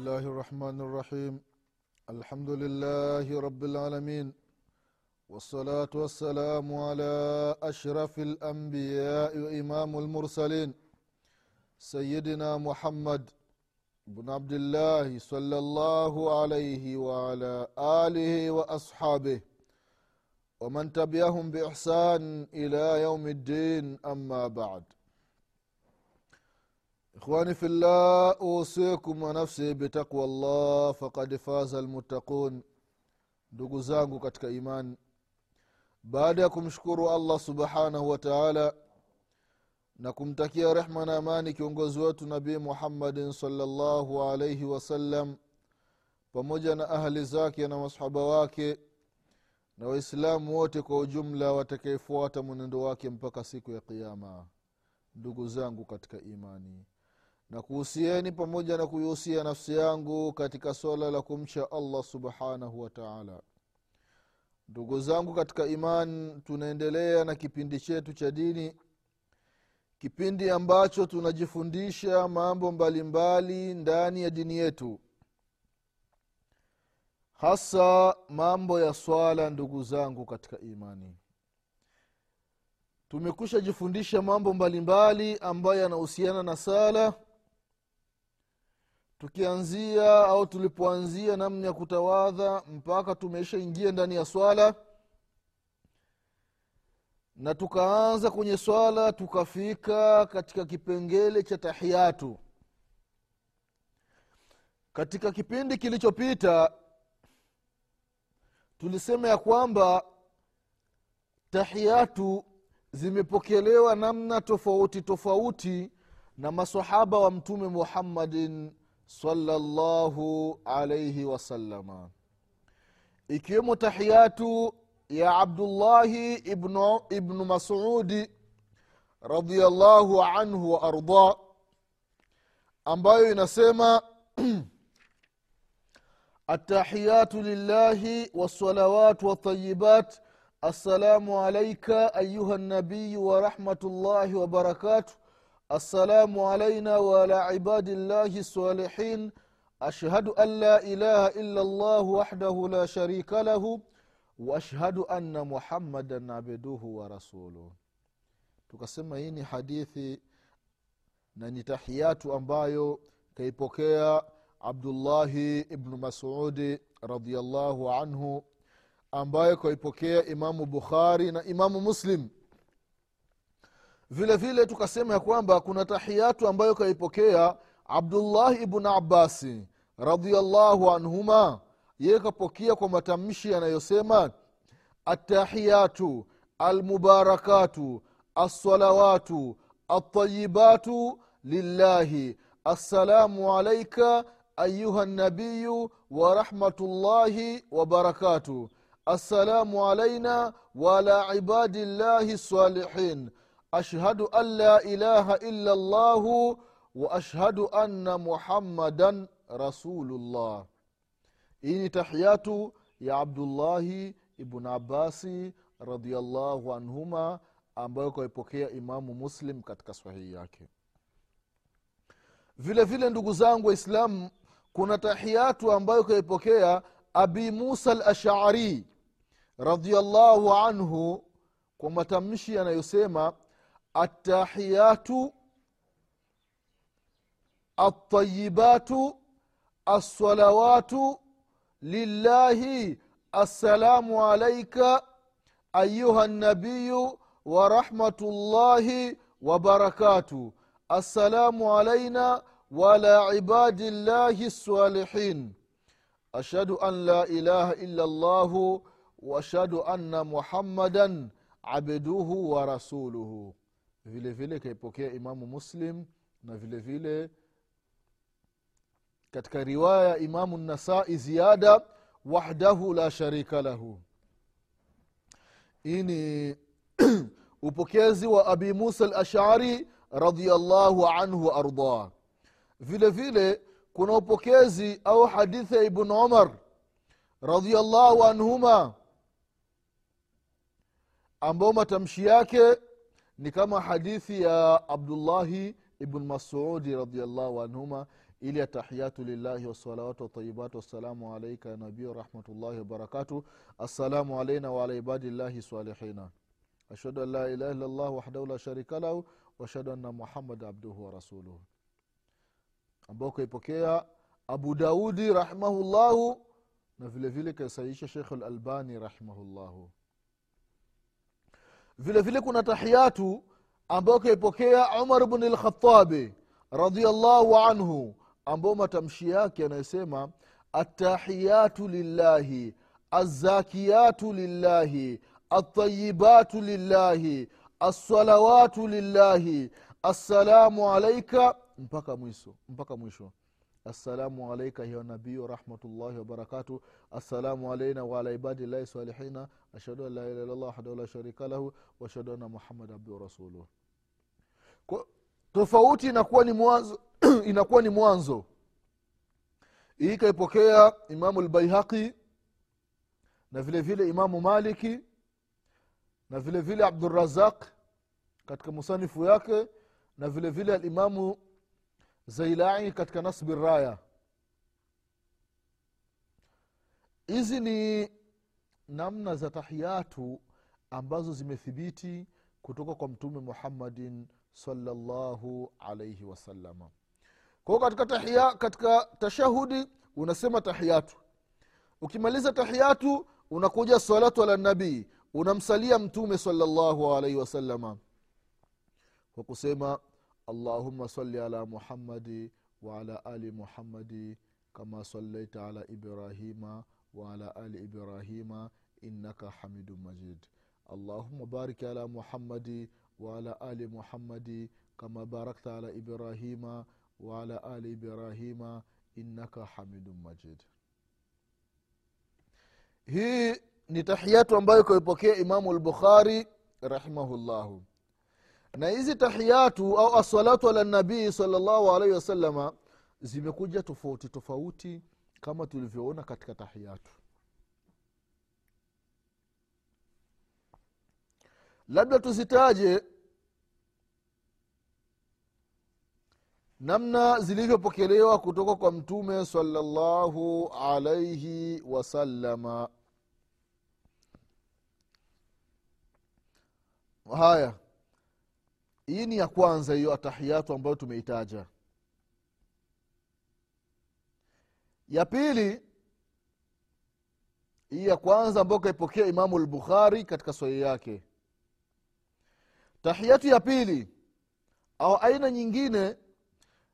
الله الرحمن الرحيم. الحمد لله رب العالمين. والصلاة والسلام على أشرف الأنبياء وإمام المرسلين. سيدنا محمد بن عبد الله صلى الله عليه وعلى آله وأصحابه. ومن تبعهم بإحسان إلى يوم الدين أما بعد. ikhwani fillah usikum wanafsi bitakwa llah fakad faza lmuttaqun ndugu zangu katika imani baada ya kumshukuru allah subhanahu wa taala na kumtakia rehma na amani kiongozi wetu nabii muhammadin salllahu alaihi wasallam pamoja na ahli zake na masahaba wake na waislamu wote kwa ujumla watakaefuata mwenendo wake mpaka siku ya qiama ndugu zangu katika imani na kuhusieni pamoja na kuihusia nafsi yangu katika swala la kumcha allah subhanahu wa taala. Ndugu zangu katika iman tunaendelea na kipindi chetu cha dini kipindi ambacho tunajifundisha mambo mbalimbali ndani ya dini yetu. Hasa mambo ya swala ndugu zangu katika imani. Tumekusha jifundisha mambo mbalimbali ambayo yanahusiana na sala tukianzia au tulipoanzia namna ya kutawadha mpaka tumeshaingia ndani ya swala na tukaanza kwenye swala tukafika katika kipengele cha tahiyatu. Katika kipindi kilichopita tulisema ya kwamba tahiyatu zimepokelewa namna tofauti tofauti na masahaba wa mtume muhammadin salllahu alaihi wasalama ikiwemo tahiyatu ya abdullahi ibnu, ibnu masudi radiallahu anhu wa arda ambayo inasema التحيات لله والصلوات والطيبات السلام عليك أيها النبي ورحمة الله وبركاته السلام علينا وعلى عباد الله الصالحين أشهد أن لا إله إلا الله وحده لا شريك له وأشهد أن محمدا عبده ورسوله tukasema hii ni hadithi na ni tahiyatu ambayo kaipokea abdullahi ibnu masudi radiallahu anhu ambayo kaipokea imamu bukhari na imamu muslim vile vile tukasema ya kwamba kuna tahiyatu ambayo kaipokea abdullahi ibnu abasi radiallahu anhuma. Yeye kapokea kwa matamshi yanayosema atahiyatu almubarakatu alsalawatu altayibatu lillahi assalamu alaika ayuha nabiyu warahmatullahi wabarakatuh assalamu alaina waala ibadi llahi salihin ashhadu an la ilaha illa llahu wa ashhadu anna muhammadan rasulullah. Hii ni tahiyatu ya abdullahi ibn abasi radiallahu anhuma ambayo kaipokea imamu muslim katika sahihi yake. Vile vile ndugu zangu waislamu kuna tahiyatu ambayo kaipokea abi musa al radiallahu anhu kwa matamshi yanayosema التحيات الطيبات الصلوات لله. السلام عليك أيها النبي ورحمة الله وبركاته. السلام علينا وعلى عباد الله الصالحين. أشهد أن لا إله إلا الله وأشهد أن محمدا عبده ورسوله. Vile vile kaipokea imamu muslim na vile vile katika riwaya ya imamu nasai ziada wahdahu la sharika lahu. Hii ni upokezi wa abi musa alashari radiallahu anhu waardah vile vile kuna upokezi au hadithi ya ibn umar radiallahu anhuma ambao matamshi yake ni kama hadithi ya abdullahi ibn masudi radiallahu anhuma ili atahiyatu lillahi wasalawatu watayibatu wassalamu alaika ya warahmatullahi wabarakatu assalamu alaina waala ibadillahi salihina. Ashhadu an la ilaha illa wahdahu la sharika lahu washhadu anna muhammad abduhu wa rasuluhu. Ambao kaipokea abu daudi rahimahullahu na vile vile kaisaisha shekh lalbani rahimahullahu vile vile kuna tahiyatu ambayo kaipokea umar bni lkhatabi radiallahu anhu ambao matamshi yake anayesema atahiyatu lillahi azakiyatu lillahi altayibatu lillahi assalawatu lillahi assalamu alaika mpaka mwisho mpaka mwisho assalamu alaika ya nabii warahmatullahi wabarakatu assalamu alaina waala ibadillahi salihina. Ashhadu an la ilaha illallah wahdahu la sharika lahu waashhadu anna muhammad abdu rasuluh tofauti inakuwa ni mwanzo inakuwa ni mwanzo. Hii ikaipokea imamu lbaihaqi na vile vile imamu maliki na vile vile abdurazaq katika musanifu yake na vile vile alimamu zailai katika nasbi raya. Hizi ni namna za tahiyatu ambazo zimethibiti kutoka kwa mtume muhammadin salllahu alaihi wasalama kwao katika katika tashahudi unasema tahiyatu. Ukimaliza tahiyatu unakuja salatu ala nabii unamsalia mtume salllahu alaihi wasalama kwa kusema allahuma sali ala muhammadi waala ali muhammadi kama salaita ala ibrahima waala ali ibrahima innaka hamidu majid. Allahuma barik ala muhammadi waala ali muhammadi kama barakta ala ibrahima waala ali ibrahima innaka hamidun majid. Hii ni tahiyatu ambayo kaipokea imamu lbukhari rahimahullahu na hizi tahiyatu au assalatu ala nabii salllahu alaihi wasalama zimekuja tofauti tofauti kama tulivyoona katika tahiyatu. Labda tuzitaje namna zilivyopokelewa kutoka kwa mtume salallahu alaihi wasalama haya hii ni ya kwanza hiyo atahiyatu ambayo tumeitaja. Ya pili hii ya kwanza ambayo kaipokea imamu lbukhari katika swali yake. Tahiyatu ya pili au aina nyingine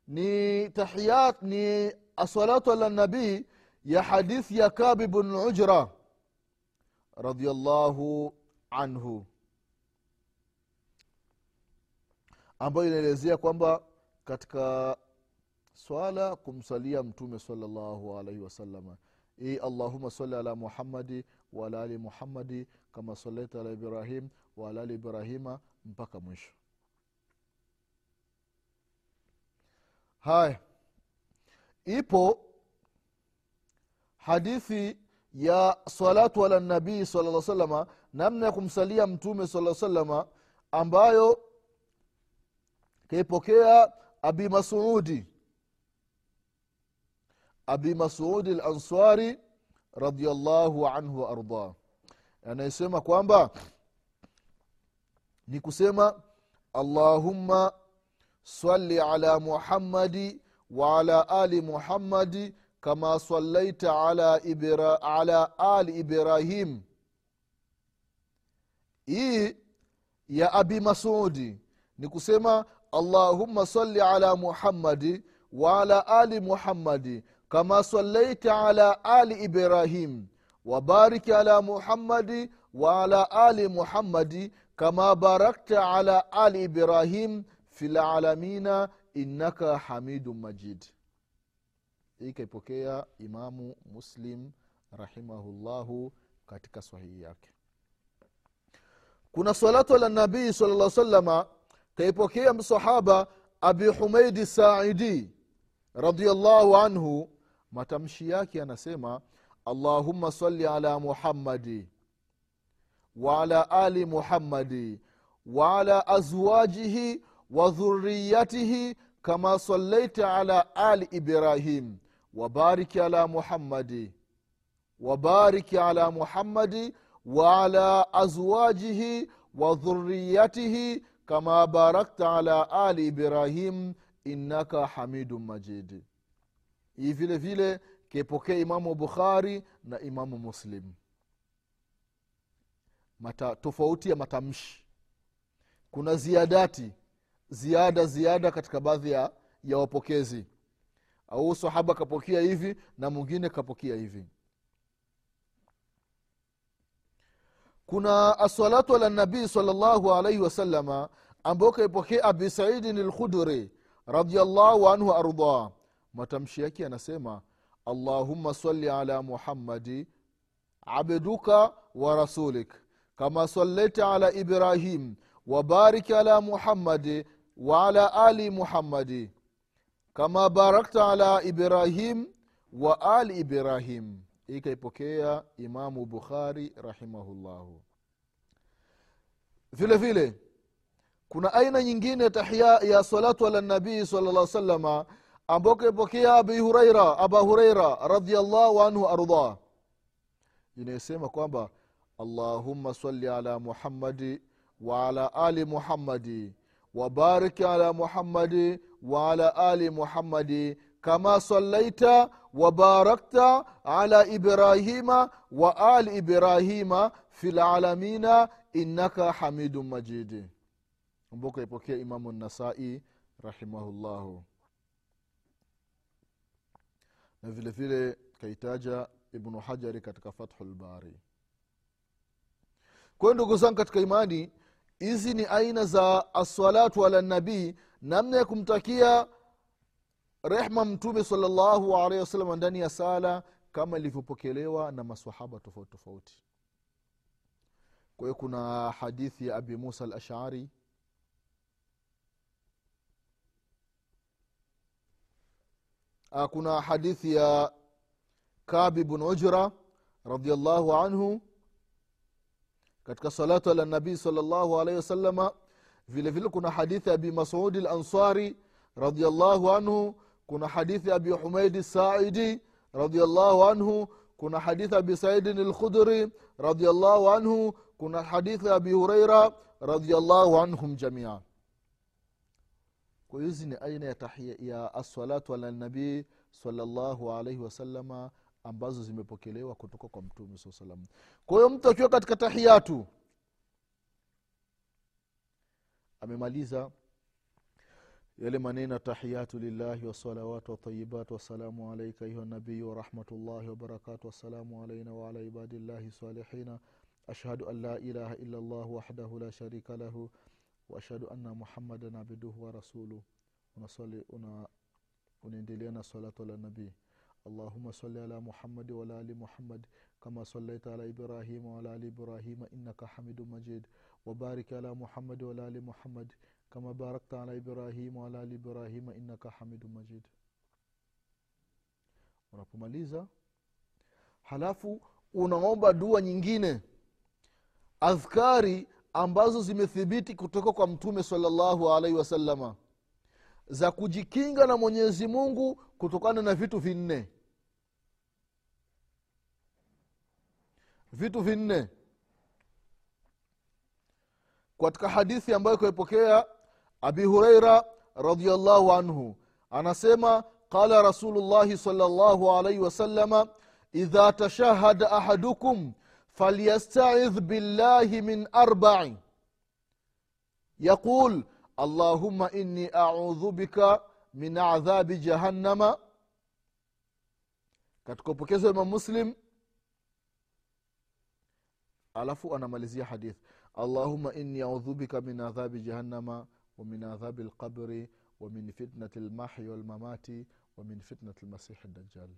ni tahiyat ni assalatu ala nabii ya hadithi ya kabi bn ujra radiallahu anhu ambayo inaelezea kwamba katika swala kumsalia mtume salllahu alaihi wasalama i allahuma sali ala muhammadi waala ali muhammadi kama salaita ala ibrahim waala ali ibrahima mpaka mwisho. Haya ipo hadithi ya salatu ala nabii sala salama namna ya kumsalia mtume sala salama ambayo kaipokea abi masudi. Abi masudi lansari radiallahu anhu waardah anayesema kwamba ni kusema allahumma sali ala muhammadi waala ali muhammadi kama salaita ala, ibra, ala ali ibrahim. Hii ya abi masudi ni kusema allahumma sali ala muhammadi waala ali muhammadi kama salaita ala ali ibrahim wabariki ala muhammadi waala ali muhammadi kama barakta ala ali ibrahim fi lalamina innaka hamidu majid. Hii ikaipokea imamu muslim rahimahullahu katika sahihi yake. Kuna salatu ala nabii sala salama kaipokea msahaba abi humeidi saidi radiallahu anhu matamshi yake anasema allahuma sali ala muhammadi waala ali muhammadi waala azwajihi wa dhuriyatihi kama salaita ala ali ibrahim wabariki ala muhammadi wabariki ala muhammadi waala azwajihi wa dhuriyatihi kama barakta ala ali ibrahim innaka hamidu majid. Hii vile vile kaipokea imamu bukhari na imamu muslim. Mata, tofauti ya matamshi. Kuna ziadati ziada ziada katika baadhi ya, ya wapokezi. Au sahaba kapokea hivi na mwingine kapokea hivi. Kuna assalatu ala nabii salllahu alaihi wasalama ambayo kaipokea abi saidin lkhudri radiallahu anhu ardah matamshi yake anasema allahumma sali ala muhammadi abduka wa rasulik. Kama sallaita ala ibrahim wabarik ala muhammadi waala ali muhammadi. Kama barakta ala ibrahim wa ali ibrahim ikaipokea imamu bukhari rahimahullahu. Vile vile kuna aina nyingine tahia ya salatu ala nabii sala llah salama ambao kaipokea abi huraira aba huraira radiallahu anhu ardah inayosema kwamba allahumma sali ala muhammadi waala ali muhammadi wabarik ala muhammadi waala ali muhammadi kama sallaita wabarakta ala ibrahima wa ali ibrahima العالمين lalamina حميد مجيد. Majidi ambao kaipokea imamu nasai rahimahullahu. Na vile vile kaitaja ibnu hajari katika fathu lbari kwayo ndugu zangu katika imani hizi ni aina za assalatu ala nabii namna ya kumtakia rehma mtume salllahu alaihi wasalama ndani ya sala kama ilivyopokelewa na masahaba tofauti tofauti. Kwa hiyo kuna hadithi ya abi musa al ashari kuna hadithi ya kabi bn ujra radiallahu anhu. Katika salatu ala nabii salllahu alaihi wasalama vile vile kuna hadithi ya abi masudi lansari radiallahu anhu kuna hadithi abi humaidi saidi radiallahu anhu kuna hadithi abi saidin lkhudri radiallahu anhu kuna hadithi abi hureira radiallahu anhum jamia. Kwa hizi ni aina ya, tahia, ya assalatu ala nabii salllahu alaihi wasalama ambazo zimepokelewa kutoka kwa mtume saa salam kwa hiyo mtu akiwa katika tahiyatu amemaliza yale maneno tahiyatu lillahi wasalawatu watayibat wassalamu alaika ayuha nabiyi warahmatullahi wabarakatu wassalamu alaina waala ibadillahi salihina ashhadu an la ilaha illa llah wahdahu la sharika lahu waashhadu anna muhammadan abduhu wa rasuluh unasali una unaendelea na salatu ala nabii اللهم صل على محمد وعلى ال محمد كما صليت على ابراهيم وعلى ال ابراهيم انك حميد مجيد وبارك على محمد وعلى ال محمد kama barakta ala ibrahim waala ali ibrahima innaka hamidu majid. Unapomaliza halafu unaomba dua nyingine. Adhkari ambazo zimethibiti kutoka kwa mtume salllahu alaihi wasalama za kujikinga na mwenyezi mungu kutokana na vitu vinne. Vitu vinne. Katika hadithi ambayo kaipokea abi hureira radiallahu anhu. Anasema qala rasulullahi salllahu alaihi wasalama idha tashahada ahadukum falyastaidh billahi min arbai yaqul allahumma inni audhu bika min adhabi jahannama. Katika upokezo imam muslim alafu anamalizia hadith allahuma inni audhu bika min adhabi jahannama wa min adhabi lqabri ومن فتنة المحي والممات ومن فتنة المسيح الدجال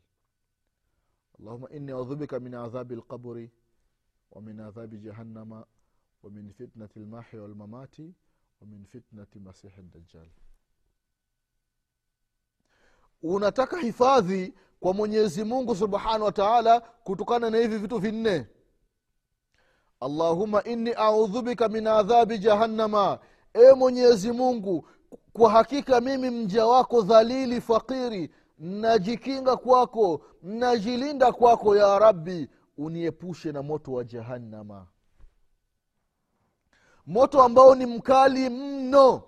اللهم إني أعوذ بك من عذاب القبر ومن عذاب جهنم ومن فتنة المحي والممات ومن فتنة مسيح الدجال unataka hifadhi kwa mwenyezi mungu subhanahu wa taala kutokana na hivi vitu vinne allahuma inni audhu bika min adhabi jahannama e mwenyezi mungu kwa hakika mimi mja wako dhalili fakiri najikinga kwako najilinda kwako ya rabbi uniepushe na moto wa jahannama. Moto ambao ni mkali mno.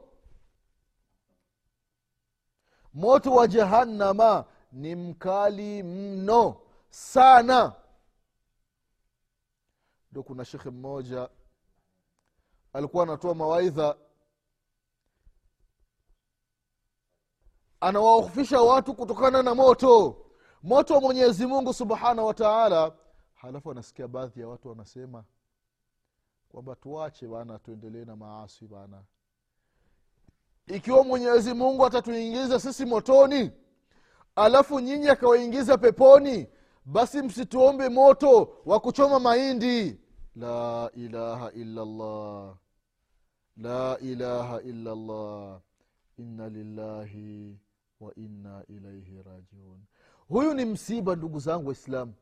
Moto wa jahannama ni mkali mno sana. Ndo kuna shekhe mmoja alikuwa anatoa mawaidha anawaofisha watu kutokana na moto. Moto wa mwenyezi mungu subhanahu wa halafu anasikia baadhi ya watu wanasema kwamba tuache bana tuendelee na maasi bana. Ikiwa mwenyezi mungu atatuingiza sisi motoni alafu nyinyi akawaingiza peponi basi msituombe moto wa kuchoma mahindi. La ilaha illallah. La ilaha illallah. Inna lillahi wa inna ilaihi rajiun. Huyu ni msiba ndugu zangu waislamu.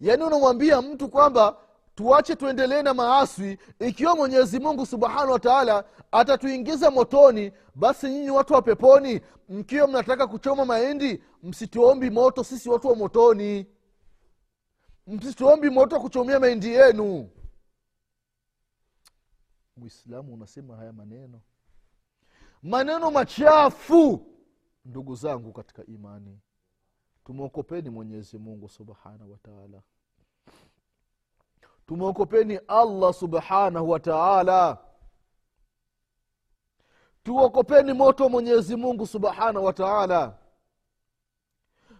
Yaani unamwambia mtu kwamba tuache tuendelee na maaswi ikiwa mwenyezi mungu subhanahu wataala atatuingiza motoni basi nyinyi watu wa peponi? Mkiwa mnataka kuchoma mahindi msituombi moto sisi watu wa motoni. Msituombi moto wa kuchomea mahindi yenu. Mwislamu unasema haya maneno maneno machafu. Ndugu zangu katika imani tumwokopeni mwenyezi mungu subhanahu wataala tumwokopeni allah subhanahu wa taala. Tuokopeni moto mwenyezi mungu subhanahu wa taala.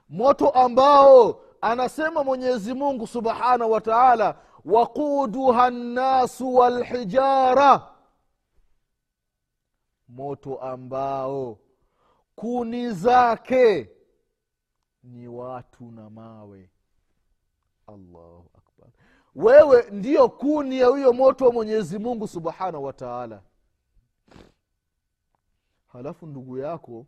Moto ambao anasema mwenyezi mungu subhanahu wa taala waquduha nnasu walhijara moto ambao kuni zake ni watu na mawe. Allahu akbar. Wewe ndiyo kuni ya huyo moto wa mwenyezi mungu subhanahu wa taala. Halafu ndugu yako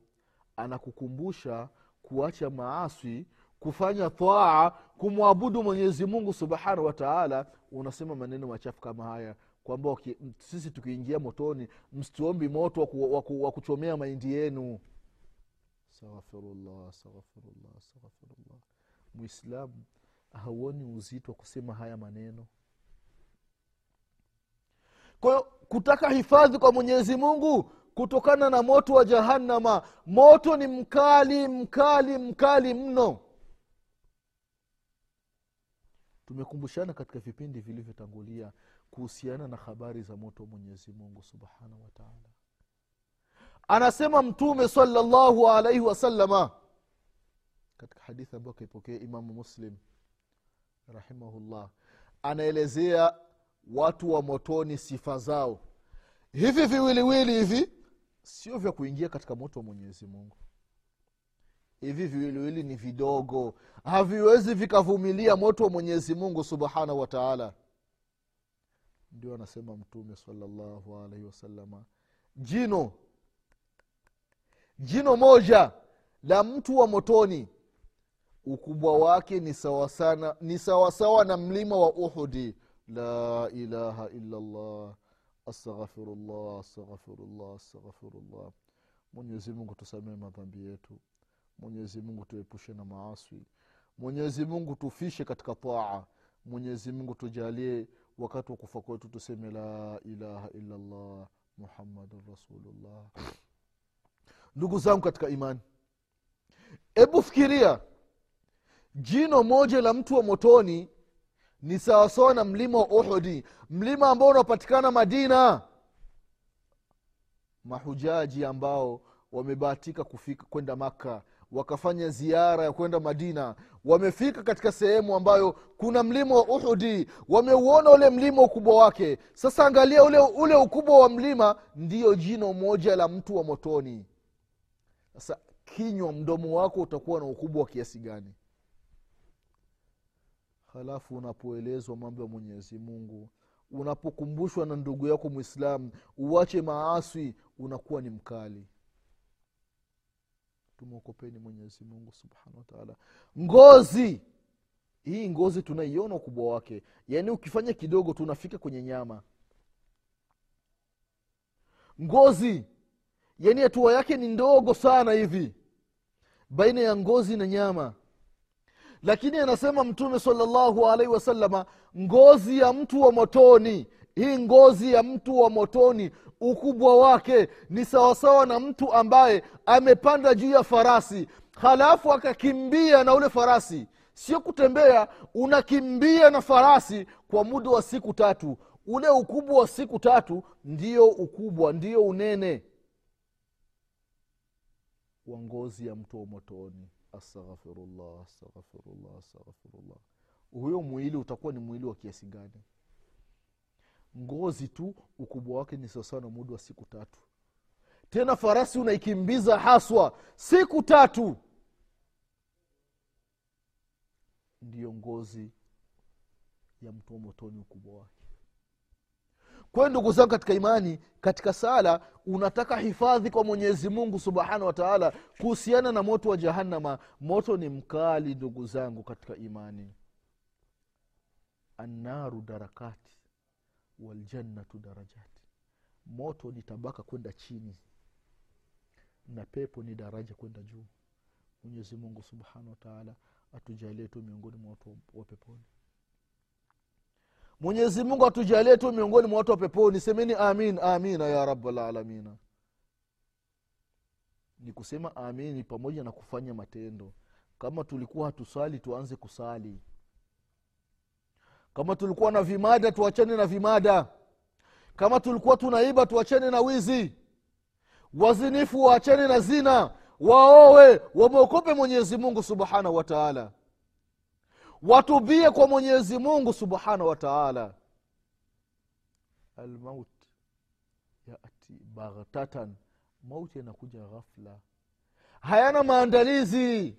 anakukumbusha kuacha maaswi kufanya twaa kumwabudu mwenyezi mungu subhanahu wa taala. Unasema maneno machafu kama haya kwamba sisi tukiingia motoni msituombi moto wa ku- wa kuchomea mahindi yenu. Astaghfirullah mwislamu hauoni uzito wa kusema haya maneno. Kwahiyo kutaka hifadhi kwa mwenyezi mungu kutokana na moto wa jahannama moto ni mkali mkali mkali mno. Tumekumbushana katika vipindi vilivyotangulia kuhusiana na habari za moto wa mwenyezi mungu subhanahu wataala anasema mtume salallahu alaihi wasalama katika hadithi ambayo kaipokea imamu muslim rahimahullah anaelezea watu wa motoni sifa zao. Hivi viwiliwili hivi sio vya kuingia katika moto wa mwenyezi mungu. Hivi viwiliwili ni vidogo. Haviwezi vikavumilia moto wa mwenyezi mungu subhanahu wa taala ndio anasema mtume salallahu alaihi wasalama jino jino moja la mtu wa motoni ukubwa wake ni sawasawa ni sawasawa na mlima wa uhudi la ilaha illallah astaghfirullah astaghfirullah astaghfirullah. Mwenyezi mungu tusamee madhambi yetu. Mwenyezi mungu tuepushe na maaswi mwenyezi mungu tufishe katika taa. Mwenyezi mungu tujalie wakati wa kufa kwetu tuseme la ilaha illallah muhammadun rasulullah. Ndugu zangu katika imani hebu fikiria jino moja la mtu wa motoni ni sawasawa na mlima wa uhudi mlima ambao unapatikana madina. Mahujaji ambao wamebahatika kufika kwenda maka wakafanya ziara ya kwenda madina. Wamefika katika sehemu ambayo kuna mlima wa uhudi. Wameuona ule mlima ukubwa wake. Sasa angalia ule, ule ukubwa wa mlima ndiyo jino moja la mtu wa motoni. Sasa kinywa mdomo wako utakuwa na ukubwa wa kiasi gani? Halafu unapoelezwa mambo ya mwenyezi mungu unapokumbushwa na ndugu yako mwislamu uwache maaswi unakuwa ni mkali tumwokopeni mwenyezi mungu wataala ngozi! Hii ngozi tunaiona ukubwa wake. Yaani ukifanya kidogo tunafika kwenye nyama. Ngozi! Yaani hatua yake ni ndogo sana hivi. Baina ya ngozi na nyama. Lakini anasema mtume salllahu alaihi wasalama ngozi ya mtu wa motoni hii ngozi ya mtu wa motoni ukubwa wake ni sawasawa na mtu ambaye amepanda juu ya farasi halafu akakimbia na ule farasi. Sio kutembea unakimbia na farasi kwa muda wa siku tatu. Ule ukubwa wa siku tatu ndio ukubwa ndio unene wa ngozi ya mtu wa motoni. Astaghfirullah astaghfirullah astaghfirullah. Huyo mwili utakuwa ni mwili wa kiasi gani ngozi tu ukubwa wake ni sawasawa na muda wa siku tatu. Tena farasi unaikimbiza haswa siku tatu. Ndiyo ngozi ya mtu wa motoni ukubwa wake. Kwayo ndugu zangu katika imani katika sala unataka hifadhi kwa mwenyezi mungu subhanahu wa taala kuhusiana na moto wa jahannama? Moto ni mkali ndugu zangu katika imani. Annaru darakati waljannatu darajati moto ni tabaka kwenda chini na pepo ni daraja kwenda juu. Mwenyezi mungu subhanahu wataala atujalie tu miongoni mwa watu wa peponi. Mwenyezi mungu atujalie tu miongoni mwa watu wa peponi. Semeni amin amina ya rabalalamina ni kusema amini pamoja na kufanya matendo. Kama tulikuwa hatusali tuanze kusali kama tulikuwa na vimada tuachane na vimada. Kama tulikuwa tunaiba tuachane na wizi. Wazinifu waachane na zina. Waowe wamwokope mwenyezi mungu subhanahu wa taala. Watubie kwa mwenyezi mungu subhanahu wa taala. Almaut yati baghtatan. Mauti yanakuja ghafla. Hayana maandalizi.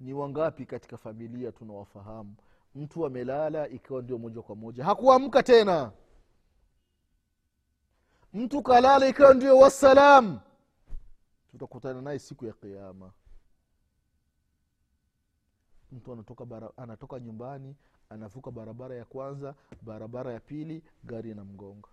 Ni wangapi katika familia tunawafahamu mtu amelala ikiwa ndio moja kwa moja. Hakuamka tena. Mtu kalala ikiwa ndio wassalam. Tutakutana naye siku ya kiama mtu anatoka, bara, anatoka nyumbani anavuka barabara ya kwanza barabara ya pili gari inamgonga.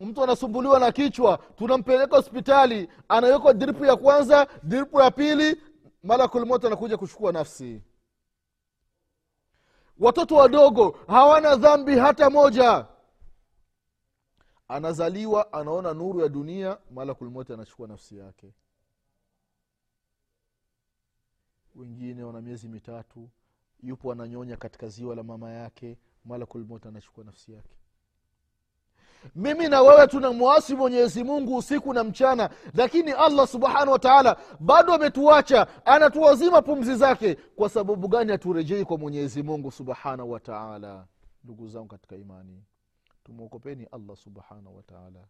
Mtu anasumbuliwa na kichwa tunampeleka hospitali anawekwa dripu ya kwanza dripu ya pili malakulmoto anakuja kuchukua nafsi watoto wadogo hawana dhambi hata moja. Anazaliwa anaona nuru ya dunia malakulmoti anachukua nafsi yake. Wengine wana miezi mitatu yupo ananyonya katika ziwa la mama yake malakulmoti anachukua nafsi yake mimi na wewe tunamwasi mwenyezi mungu usiku na mchana lakini allah subhanahu wataala bado ametuacha anatuwazima pumzi zake. Kwa sababu gani haturejei kwa mwenyezi mungu subhanahu wataala ndugu zangu katika imani tumwokopeni allah subhanahu wataala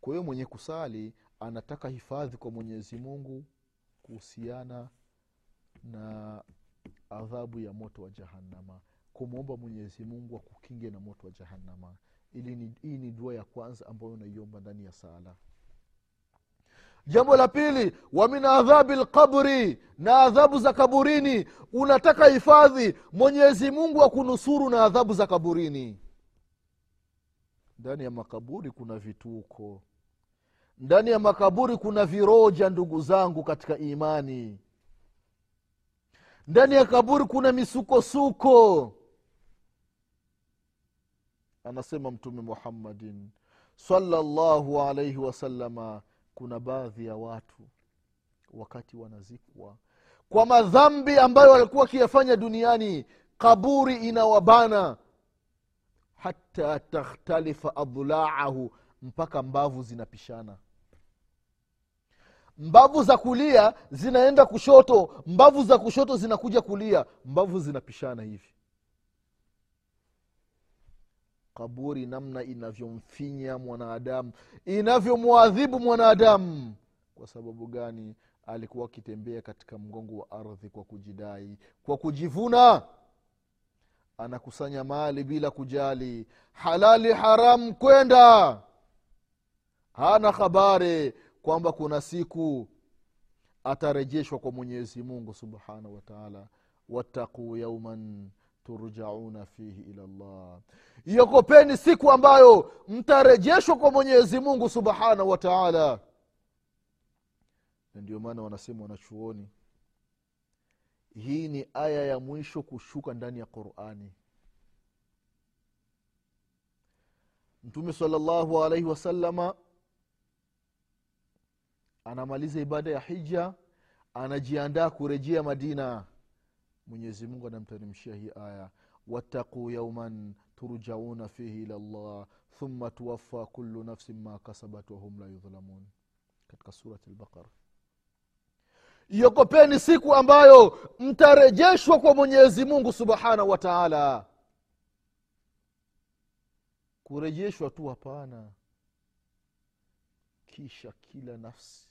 kwa hiyo mwenye kusali anataka hifadhi kwa mwenyezi mungu kuhusiana na adhabu ya moto wa jahannama. Kumwomba mwenyezi mungu akukinge na moto wa jahannama ili hii ni dua ya kwanza ambayo unaiomba ndani ya sala. Jambo la pili wa min adhabi lqabri na adhabu za kaburini. Unataka hifadhi mwenyezi mungu akunusuru na adhabu za kaburini. Ndani ya makaburi kuna vituko. Ndani ya makaburi kuna viroja ndugu zangu katika imani. Ndani ya kaburi kuna misukosuko anasema mtume muhammadin salallahu alaihi wasalama kuna baadhi ya watu wakati wanazikwa kwa madhambi ambayo walikuwa wakiyafanya duniani kaburi inawabana hata takhtalifa adhlaahu mpaka mbavu zinapishana. Mbavu za kulia zinaenda kushoto mbavu za kushoto zinakuja kulia mbavu zinapishana hivi kaburi namna inavyomfinya mwanadamu inavyomwadhibu mwanadamu. Kwa sababu gani? Alikuwa akitembea katika mgongo wa ardhi kwa kujidai kwa kujivuna. Anakusanya mali bila kujali halali haramu kwenda. Hana habari kwamba kuna siku atarejeshwa kwa mwenyezi mungu subhanahu wataala wattaquu yauman turjauna fihi ila llah iokopeni siku ambayo mtarejeshwa kwa mwenyezi mungu subhanahu wataala na ndio maana wanasema wanachuoni hii ni aya ya mwisho kushuka ndani ya qurani. Mtume salllahu alaihi wasalama anamaliza ibada ya hija anajiandaa kurejea madina mwenyezi mungu anamteremshia hii aya. Wattaquu yauman turjauna fihi ila llah thumma tuwafa kulu nafsin ma kasabat wahum la yudhlamun katika surati lbaqara iokopeni siku ambayo mtarejeshwa kwa mwenyezi mungu subhanahu wa taala. Kurejeshwa tu hapana. Kisha kila nafsi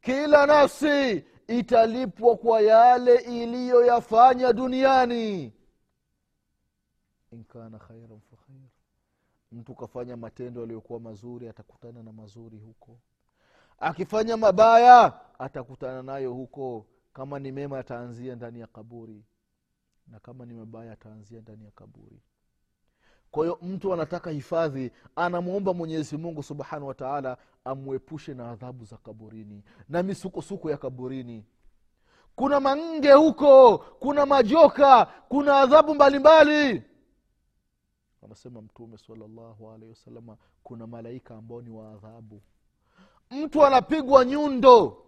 kila nafsi italipwa kwa yale iliyoyafanya duniani. Inkana khairan fakhair mtu kafanya matendo yaliyokuwa mazuri atakutana na mazuri huko. Akifanya mabaya atakutana nayo huko. Kama ni mema ataanzia ndani ya kaburi. Na kama ni mabaya ataanzia ndani ya kaburi kwa hiyo mtu anataka hifadhi anamwomba mwenyezi mungu subhanahu wa taala amwepushe na adhabu za kaburini na misukosuko ya kaburini. Kuna mange huko kuna majoka kuna adhabu mbalimbali. Anasema mtume salallahu alaihi wasalama kuna malaika ambao ni wa adhabu. Mtu anapigwa nyundo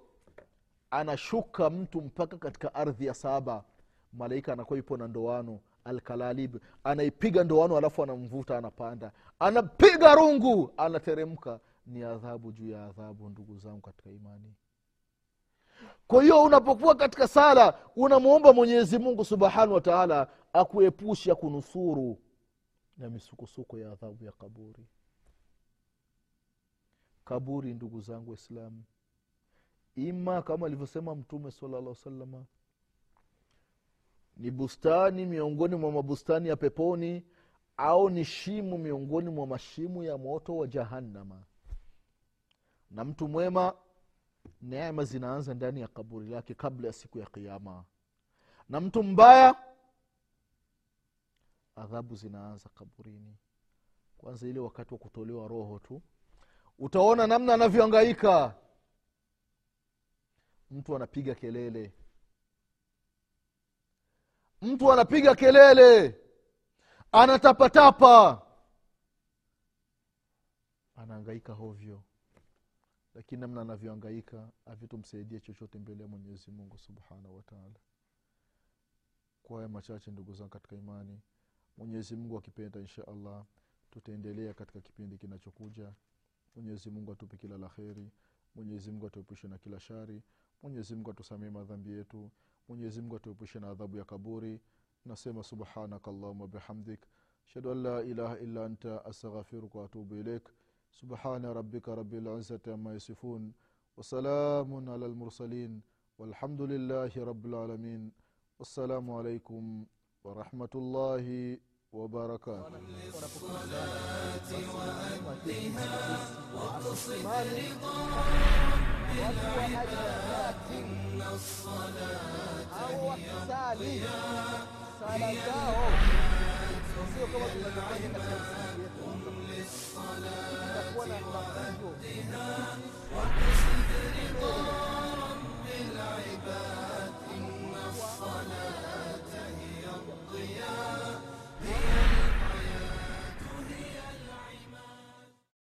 anashuka mtu mpaka katika ardhi ya saba. Malaika anakuwa ipo na ndoano alkalalib. Anaipiga ndoano alafu anamvuta anapanda. Anapiga rungu anateremka. Ni adhabu juu ya adhabu ndugu zangu katika imani. Kwa hiyo unapokuwa katika sala unamwomba mwenyezi mungu subhanahu wataala akuepusha kunusuru na misukosuko ya adhabu ya kaburi. Kaburi ndugu zangu waislamu. Ima kama alivyosema mtume sala llah salama ni bustani miongoni mwa mabustani ya peponi au ni shimu miongoni mwa mashimu ya moto wa jahannama. Na mtu mwema neema zinaanza ndani ya kaburi lake kabla ya siku ya kiama na mtu mbaya adhabu zinaanza kaburini. Kwanza ile wakati wa kutolewa roho tu. Utaona namna anavyoangaika mtu anapiga kelele mtu anapiga kelele anatapatapa. Anaangaika hovyo. Lakini namna anavyoangaika havitomsaidia chochote mbele ya mwenyezi mungu subhanahu wataala kwa haya machache ndugu zangu katika imani mwenyezi mungu akipenda insha allah tutaendelea katika kipindi kinachokuja. Mwenyezi mungu atupe kila la kheri. Mwenyezi atuepushe na kila shari. Mwenyezi mungu atusamee madhambi yetu mwenyezi mungu atuepushe na adhabu ya kaburi. Nasema subhanaka allahuma bihamdik. Ashhadu an la ilaha illa anta astaghfiruka waatubu ilaik subhana rabbika rabilizati ama yasifun. Wasalamun ala lmursalin walhamdulillahi rabilalamin wassalamu alaikum wabarakatuh imani إن الصلاة هي الضياء سلكاه قم للصلاة وأهدها وقصد رضا رب العباد إن الصلاة هي الضياء